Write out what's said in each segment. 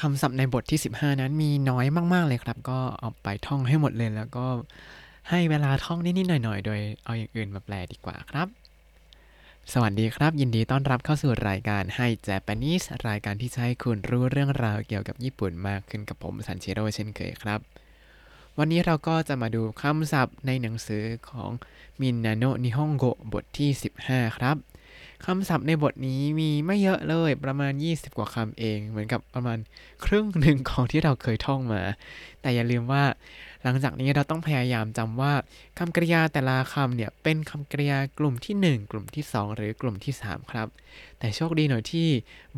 คำศัพท์ในบทที่ 15 นั้นมีน้อยมาก ๆ เลยครับ ก็เอาไปท่องให้หมดเลย แล้วก็ให้เวลาท่องนิด ๆ หน่อย ๆ โดยเอาอย่างอื่นมาแปลดีกว่าครับ สวัสดีครับ ยินดีต้อนรับเข้าสู่รายการให้ Japanese รายการที่จะให้คุณรู้เรื่องราวเกี่ยวกับญี่ปุ่นมากขึ้นกับผมซันเชโร่เช่นเคยครับ วันนี้เราก็จะมาดูคำศัพท์ในหนังสือของมินนาโนนิฮงโกบทที่ 15 ครับ คำศัพท์ในบทนี้มีไม่เยอะเลยประมาณ 20 กว่าคำเอง เหมือนกับประมาณครึ่งหนึ่งของที่เราเคยท่องมา แต่อย่าลืมว่า หลังจากนี้เราต้องพยายามจำว่าคำกริยาแต่ละคำเนี่ยเป็นคำกริยากลุ่มที่ 1 กลุ่มที่ 2 หรือกลุ่มที่ 3 ครับ แต่โชคดีหน่อยที่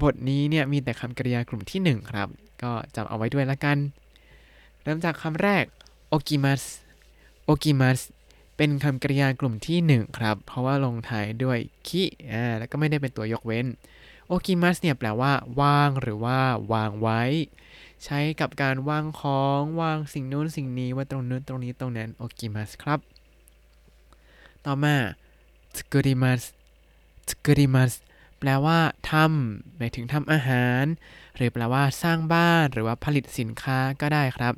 บทนี้เนี่ยมีแต่คำกริยากลุ่มที่ 1 ครับ ก็จำเอาไว้ด้วยละกัน เริ่มจากคำแรกโอกิมัสโอกิมัส เป็นคำกริยากลุ่มที่ 1 ครับ เพราะว่าลงท้ายด้วยคิอ่าแล้วก็ไม่ได้เป็นตัวยกเว้นโอกิมัสเนี่ยแปลว่าวางหรือว่า วางไว้ ใช้กับการวางของวางสิ่งนู้นสิ่งนี้ว่าตรงนู้นตรงนี้ตรงนั้นโอกิมัสครับ ต่อมาสกุริมัสสกุริมัส แปลว่าทำหมายถึงทำอาหาร หรือแปลว่าสร้างบ้านหรือว่าผลิตสินค้าก็ได้ครับ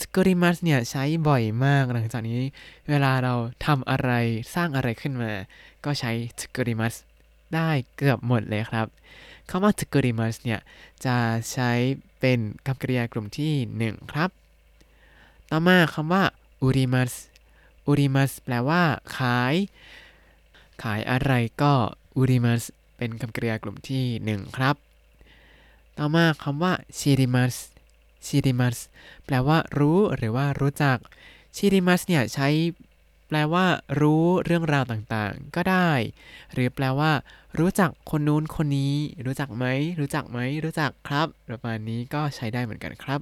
สกุริมัสเนี่ยใช้บ่อยมากหลังจากนี้ เวลาเราทำอะไรสร้างอะไรขึ้นมา ก็ใช้สกุริมัสได้เกือบหมดเลยครับคำว่าสกุริมัสเนี่ยจะใช้เป็นคำกริยากลุ่มที่ 1 ครับ ต่อมาคำว่าอุริมัสอุริมัสแปลว่าขาย ขายอะไรก็อุริมัส เป็นคำกริยากลุ่มที่ 1 ครับ ต่อมาคำว่าชิริมัสชิริมัสแปลว่ารู้หรือว่ารู้จักชิริมัสเนี่ยใช้แปลว่า รู้เรื่องราวต่างๆ ก็ได้ หรือแปลว่า รู้จักคนนู้นคนนี้ รู้จักไหม รู้จักไหม รู้จักครับประมาณนี้ก็ใช้ได้เหมือนกันครับ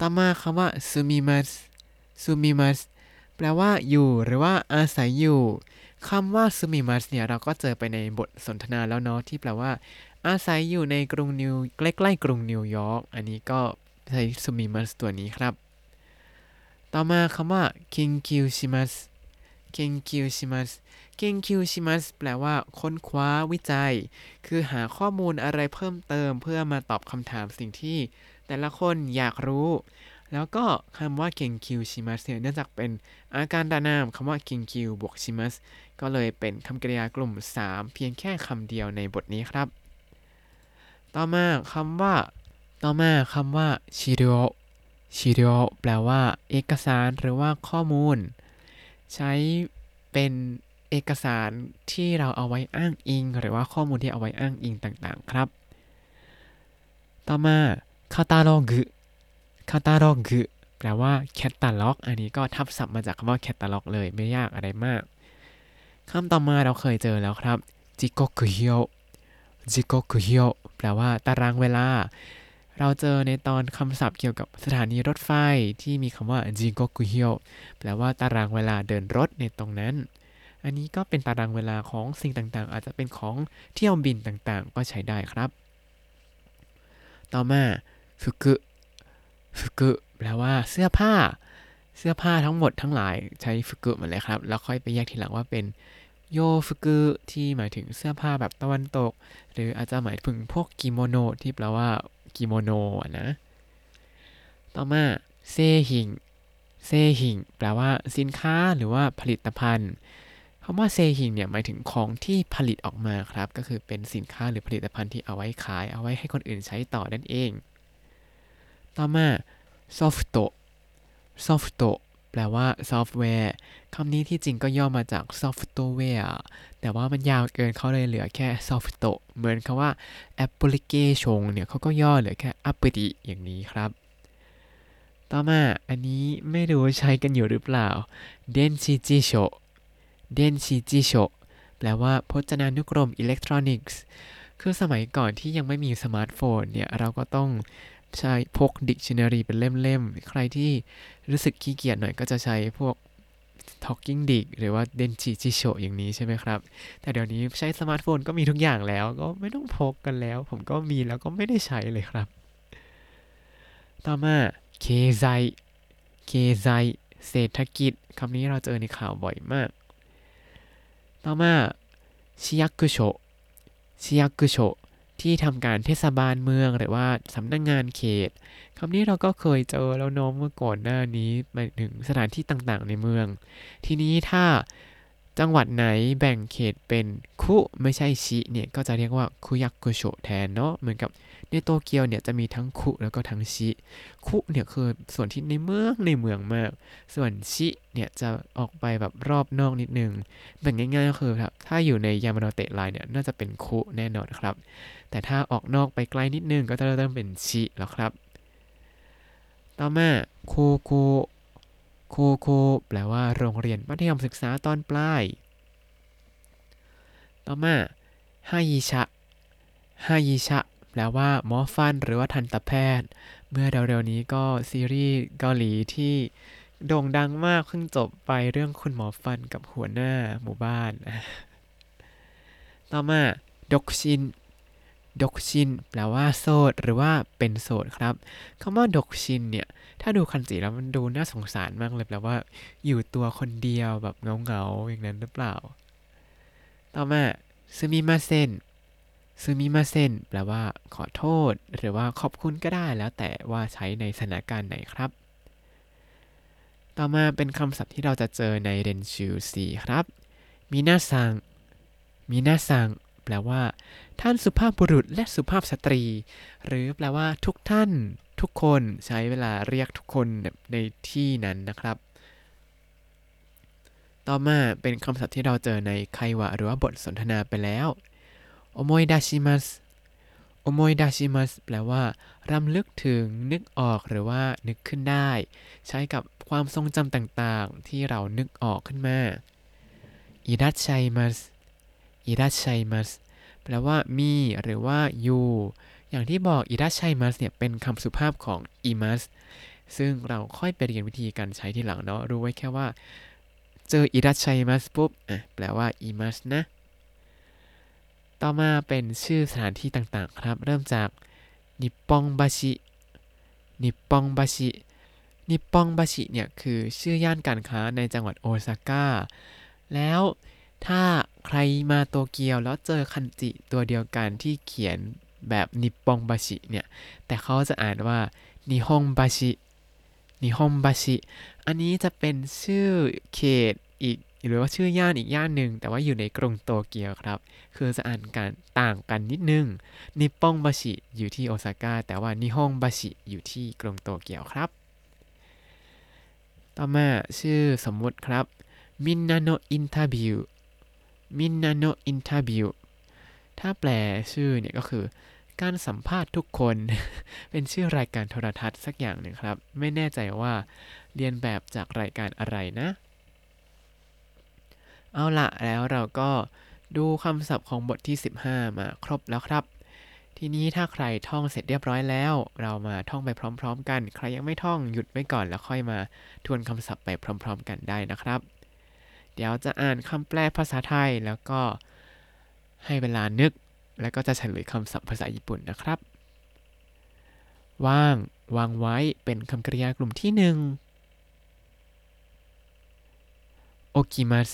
ต่อมาคำว่าซูมิมัสซูมิมัสแปลว่าอยู่หรือว่าอาศัยอยู่ คำว่าซูมิมัสเนี่ยเราก็เจอไปในบทสนทนาแล้วเนาะที่แปลว่า อาศัยอยู่ในกรุงนิวใกล้ๆกรุงนิวยอร์กอันนี้ก็ใช้住みます ตัวนี้ครับ ต่อมาคำว่า研究します 研究します 研究します แปลว่า ค้นคว้าวิจัย คือหาข้อมูลอะไรเพิ่มเติมเพื่อมาตอบคำถามสิ่งที่ แต่ละคนอยากรู้ แล้วก็คำว่า研究します เนี่ยเนื่องจากเป็นอาการดานามคำว่า研究 บวก しますก็เลยเป็นคำกริยากลุ่ม 3 เพียงแค่คำเดียวในบทนี้ครับ ต่อมาคำว่า ต่อมาคำว่า資料 資料 แปลว่า เอกสารหรือว่าข้อมูล ใช้เป็นเอกสารที่เราเอาไว้อ้างอิง หรือว่าข้อมูลที่เอาไว้อ้างอิงต่างๆ ครับ ต่อมาカタログ カタログ คือแปลว่าแคตตาล็อก อันนี้ก็ทับศัพท์มาจากคำว่าแคตตาล็อกเลยไม่ยากอะไรมากคำต่อมาเราเคยเจอแล้วครับจิโกกุฮิโอจิโกกุฮิโอแปลว่าตารางเวลา เราเจอในตอนคำศัพท์เกี่ยวกับสถานีรถไฟที่มีคำว่าจิโกกุฮิโอแปลว่าตารางเวลาเดินรถในตรงนั้น อันนี้ก็เป็นตารางเวลาของสิ่งต่างๆ อาจจะเป็นของเที่ยวบินต่างๆ ก็ใช้ได้ครับ ต่อมาฟุกุ ฟุกุแปลว่าเสื้อผ้า เสื้อผ้าทั้งหมดทั้งหลายใช้ 服 หมดเลยครับ แล้วค่อยไปแยกทีหลังว่าเป็นโยฟุกุที่หมายถึงเสื้อผ้าแบบตะวันตก หรืออาจจะหมายถึงพวกกิโมโนที่แปลว่ากิโมโนนะ ต่อมาเซหิงเซหิงแปลว่าสินค้าหรือว่าผลิตภัณฑ์คำว่าเซหิงเนี่ยหมายถึงของที่ผลิตออกมาครับ ก็คือเป็นสินค้าหรือผลิตภัณฑ์ที่เอาไว้ขายเอาไว้ให้คนอื่นใช้ต่อนั่นเอง ต่อมา ソフト ソフト แปลว่าซอฟต์แวร์คำนี้ที่จริงก็ย่อมาจากซอฟต์แวร์แต่ว่ามันยาวเกินเขาเลยเหลือแค่ soft เหมือนคำว่าแอปพลิเคชันเนี่ยเขาก็ย่อเหลือแค่ アプリ อย่างนี้ครับ ต่อมาอันนี้ไม่รู้ใช้กันอยู่หรือเปล่า電子辞書 電子辞書 แปลว่าพจนานุกรมอิเล็กทรอนิกส์ คือสมัยก่อนที่ยังไม่มีสมาร์ทโฟนเนี่ย เราก็ต้อง ใช้พกดิกชันนารีเป็นเล่มๆ ใครที่รู้สึกขี้เกียจหน่อยก็จะใช้พวก Talking Dict หรือว่า 電子辞書 อย่างนี้ใช่ไหมครับ แต่เดี๋ยวนี้ใช้สมาร์ทโฟนก็มีทุกอย่างแล้ว ก็ไม่ต้องพกกันแล้ว ผมก็มีแล้วก็ไม่ได้ใช้เลยครับ ต่อมา 経済 経済 เศรษฐกิจคำนี้เราเจอในข่าวบ่อยมาก ต่อมาชิยักุโชชิยักุโช ที่ทำการเทศบาลเมืองหรือว่าสำนักงงานเขตคำนี้เราก็เคยเจอแล้วเน้องเมื่อก่อนหน้านี้มาถึงสถานที่ต่างๆ ในเมือง ทีนี้ถ้าจังหวัดไหนแบ่งเขตเป็น คุไม่ใช่ชิเนี่ยก็จะเรียกว่าคุยักกุโชแทนเนาะเหมือนกับในโตเกียวเนี่ยจะมีทั้งคุแล้วก็ทั้งชิคุเนี่ยคือส่วนที่ในเมืองในเมืองมาก ส่วนชิเนี่ยจะออกไปแบบรอบนอกนิดนึงแบ่งง่ายๆก็คือครับถ้าอยู่ในยามาโนเตะไลน์เนี่ยน่าจะเป็นคุแน่นอนครับ แต่ถ้าออกนอกไปไกลนิดนึงก็จะเริ่มเป็นชิแล้วครับ ต่อมาโคโคโคโคแปลว่าโรงเรียนมัธยมศึกษาตอนปลาย ต่อมาฮายิชะฮายิชะแปลว่าหมอฟันหรือว่าทันตแพทย์ เมื่อเร็วๆนี้ก็ซีรีส์เกาหลีที่โด่งดังมากเพิ่งจบไปเรื่องคุณหมอฟันกับหัวหน้าหมู่บ้าน ต่อมาดกชินดกชินแปลว่าโสดหรือว่าเป็นโสดครับคำว่าดกชินเนี่ย ถ้าดูคันจิแล้วมันดูน่าสงสารมากเลยแปลว่า อยู่ตัวคนเดียวแบบเงาๆอย่างนั้นหรือเปล่า ต่อมาซึมิมาเซนซึมิมาเซนแปลว่าขอโทษ หรือว่าขอบคุณก็ได้แล้วแต่ว่าใช้ในสถานการณ์ไหนครับ ต่อมาเป็นคำศัพท์ที่เราจะเจอในเรนชูสีครับมินาซังมินาซังแปลว่า ท่านสุภาพบุรุษและสุภาพสตรี หรือแปลว่าทุกท่าน ทุกคนใช้เวลาเรียกทุกคนในที่นั้นนะครับ ต่อมาเป็นคำศัพท์ที่เราเจอในไควะหรือว่าบทสนทนาไปแล้วโอโมยดาชิมัสโอโมยดาชิมัสแปลว่ารำลึกถึงนึกออกหรือว่านึกขึ้นได้ ใช้กับความทรงจำต่างๆ ที่เรานึกออกขึ้นมาอิรัชชัยมัสอิรัชชัยมัสแปลว่ามีหรือว่าอยู่อย่างที่บอกอิรัชัยมัสเนี่ยเป็นคำสุภาพของอิมัสซึ่งเราค่อยไปเรียนวิธีการใช้ทีหลังเนาะรู้ไว้แค่ว่า เจออิรัชัยมัสปุ๊บอะแปลว่าอิมัสนะ ต่อมาเป็นชื่อสถานที่ต่างๆครับ เริ่มจากนิปปองบาชินิปปองบาชินิปปองบาชิเนี่ยคือชื่อย่านการค้าในจังหวัดโอซาก้า แล้วถ้าใครมาโตเกียวแล้วเจอคันจิตัวเดียวกันที่เขียนแบบนิปปองบาชิเนี่ย แต่เขาจะอ่านว่านิฮงบาชิ นิฮงบาชิ อันนี้จะเป็นชื่อเขตอีกหรือว่าชื่อย่านอีกย่านหนึ่ง แต่ว่าอยู่ในกรุงโตเกียวครับ คือจะอ่านกันต่างกันนิดนึงนิปปงบาชิอยู่ที่โอซาก้าแต่ว่านิฮงบาชิอยู่ที่กรุงโตเกียวครับ ต่อมาชื่อสมมุติครับมินนาโนอินทาบิวมินนาโนอินทาบิวถ้าแปลชื่อเนี่ยก็คือ การสัมภาษณ์ทุกคน เป็นชื่อรายการโทรทัศน์สักอย่างหนึ่งครับ ไม่แน่ใจว่าเรียนแบบจากรายการอะไรนะ เอาละแล้วเราก็ดูคำศัพท์ของบทที่ 15 มาครบแล้วครับ ทีนี้ถ้าใครท่องเสร็จเรียบร้อยแล้ว เรามาท่องไปพร้อม ๆ กัน ใครยังไม่ท่องหยุดไว้ก่อนแล้วค่อยมาทวนคำศัพท์ไปพร้อม ๆ กันได้นะครับ เดี๋ยวจะอ่านคำแปลภาษาไทยแล้วก็ให้เวลานึก แล้วก็จะเฉลยคำศัพท์ภาษาญี่ปุ่นนะครับ ว่าง วางไว้เป็นคำกริยากลุ่มที่หนึ่งโอกิมัส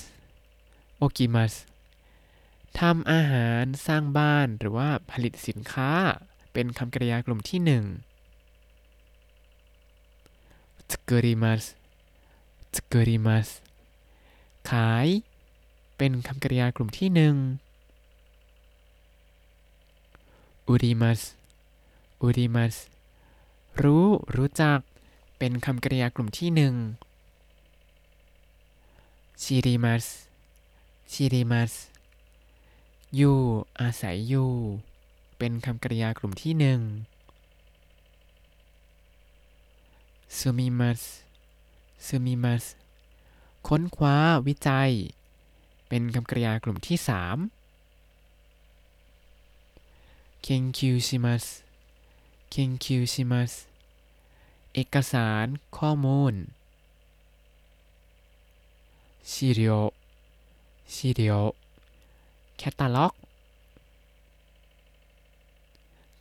โอกิมัสทำอาหารสร้างบ้านหรือว่าผลิตสินค้า เป็นคำกริยากลุ่มที่หนึ่งสกุริมัสสกุริมัสขาย เป็นคำกริยากลุ่มที่หนึ่ง อุริมัสอุริมัสรู้ รู้จัก เป็นคำกริยากลุ่มที่หนึ่งชิริมัสชิริมัสอยู่ อาศัยอยู่ เป็นคำกริยากลุ่มที่หนึ่งซูมิมัสซูมิมัสค้นคว้าวิจัย เป็นคำกริยากลุ่มที่สาม 研究します研究しますเอกสารข้อมูล資料資料แคตตาล็อก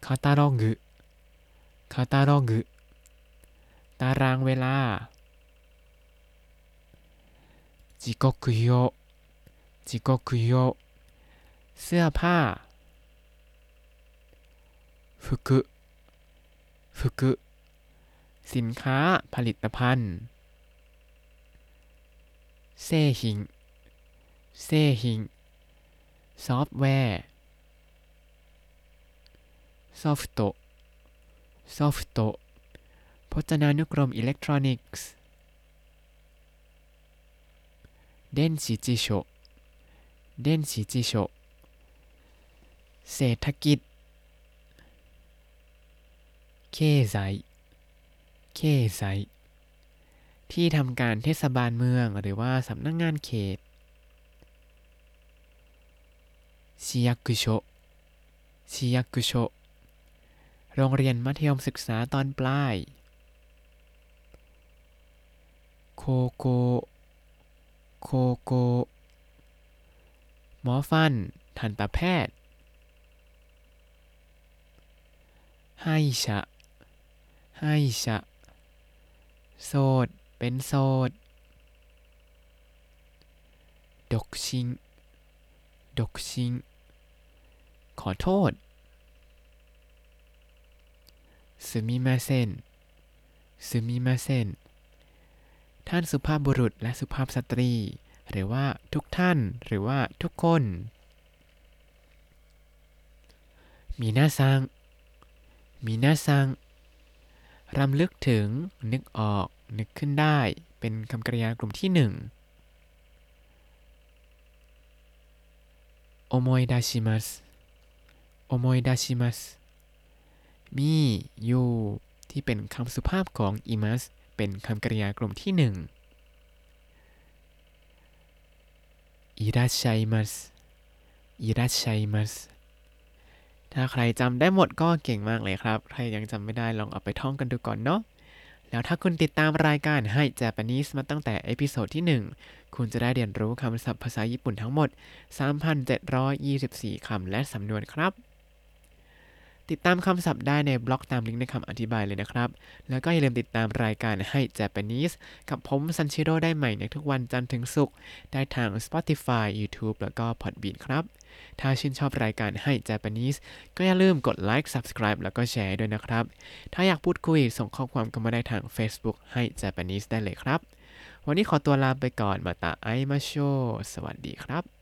คาตาล็อกคาตาล็อกตารางเวลา時刻表時刻表เสื้อผ้า ฟุกุ ฟุกุ สินค้าผลิตภัณฑ์ เซหิง เซหิง ซอฟต์แวร์ ソフト ソフト พจนานุกรมอิเล็กทรอนิกส์ 電子辞書 電子辞書 เศรษฐกิจ 経済経済ที่ทำการเทศบาลเมืองหรือว่าสำนักงงานเขต市役所市役所โรงเรียนมัธยมศึกษาตอนปลายโคโกโคโกหมอฟัน ทันตแพทย์ให้ชะ ให้ชะ โสด เป็นโสดดกชิงดกชิงขอโทษสึมิมาเซนสึมิมาเซนท่านสุภาพบุรุษและสุภาพสตรี หรือว่าทุกท่านหรือว่าทุกคน มีหน้าซังมีหน้าซัง รำลึกถึง นึกออก นึกขึ้นได้ เป็นคำกริยากลุ่มที่หนึ่งโอโมยดาชิมัสโอโมยดาชิมัสมีอยู่ที่เป็นคำสุภาพของอิมัสเป็นคำกริยากลุ่มที่หนึ่งอิรัชชัยมัสอิรัชชัยมัส ถ้าใครจำได้หมดก็เก่งมากเลยครับ ใครยังจำไม่ได้ลองเอาไปท่องกันดูก่อนเนาะ แล้วถ้าคุณติดตามรายการให้ Japanese มาตั้งแต่เอพิโซดที่ 1 คุณจะได้เรียนรู้คำศัพท์ภาษาญี่ปุ่นทั้งหมด 3,724 คำและสำนวนครับ ติดตามคำศัพท์ได้ในบล็อกตามลิงก์ในคำอธิบายเลยนะครับ แล้วก็อย่าลืมติดตามรายการให้ Japanese กับผมซันชิโร่ได้ใหม่ในทุกวันจันทร์ถึงศุกร์ได้ทาง Spotify YouTube แล้วก็ Podbean ครับ ถ้าชื่นชอบรายการให้ Japanese ก็อย่าลืมกดไลค์ Subscribe แล้วก็แชร์ด้วยนะครับ ถ้าอยากพูดคุยส่งข้อความกันมาได้ทาง Facebook ให้ Japanese ได้เลยครับ วันนี้ขอตัวลาไปก่อนมาตาไอมาโช สวัสดีครับ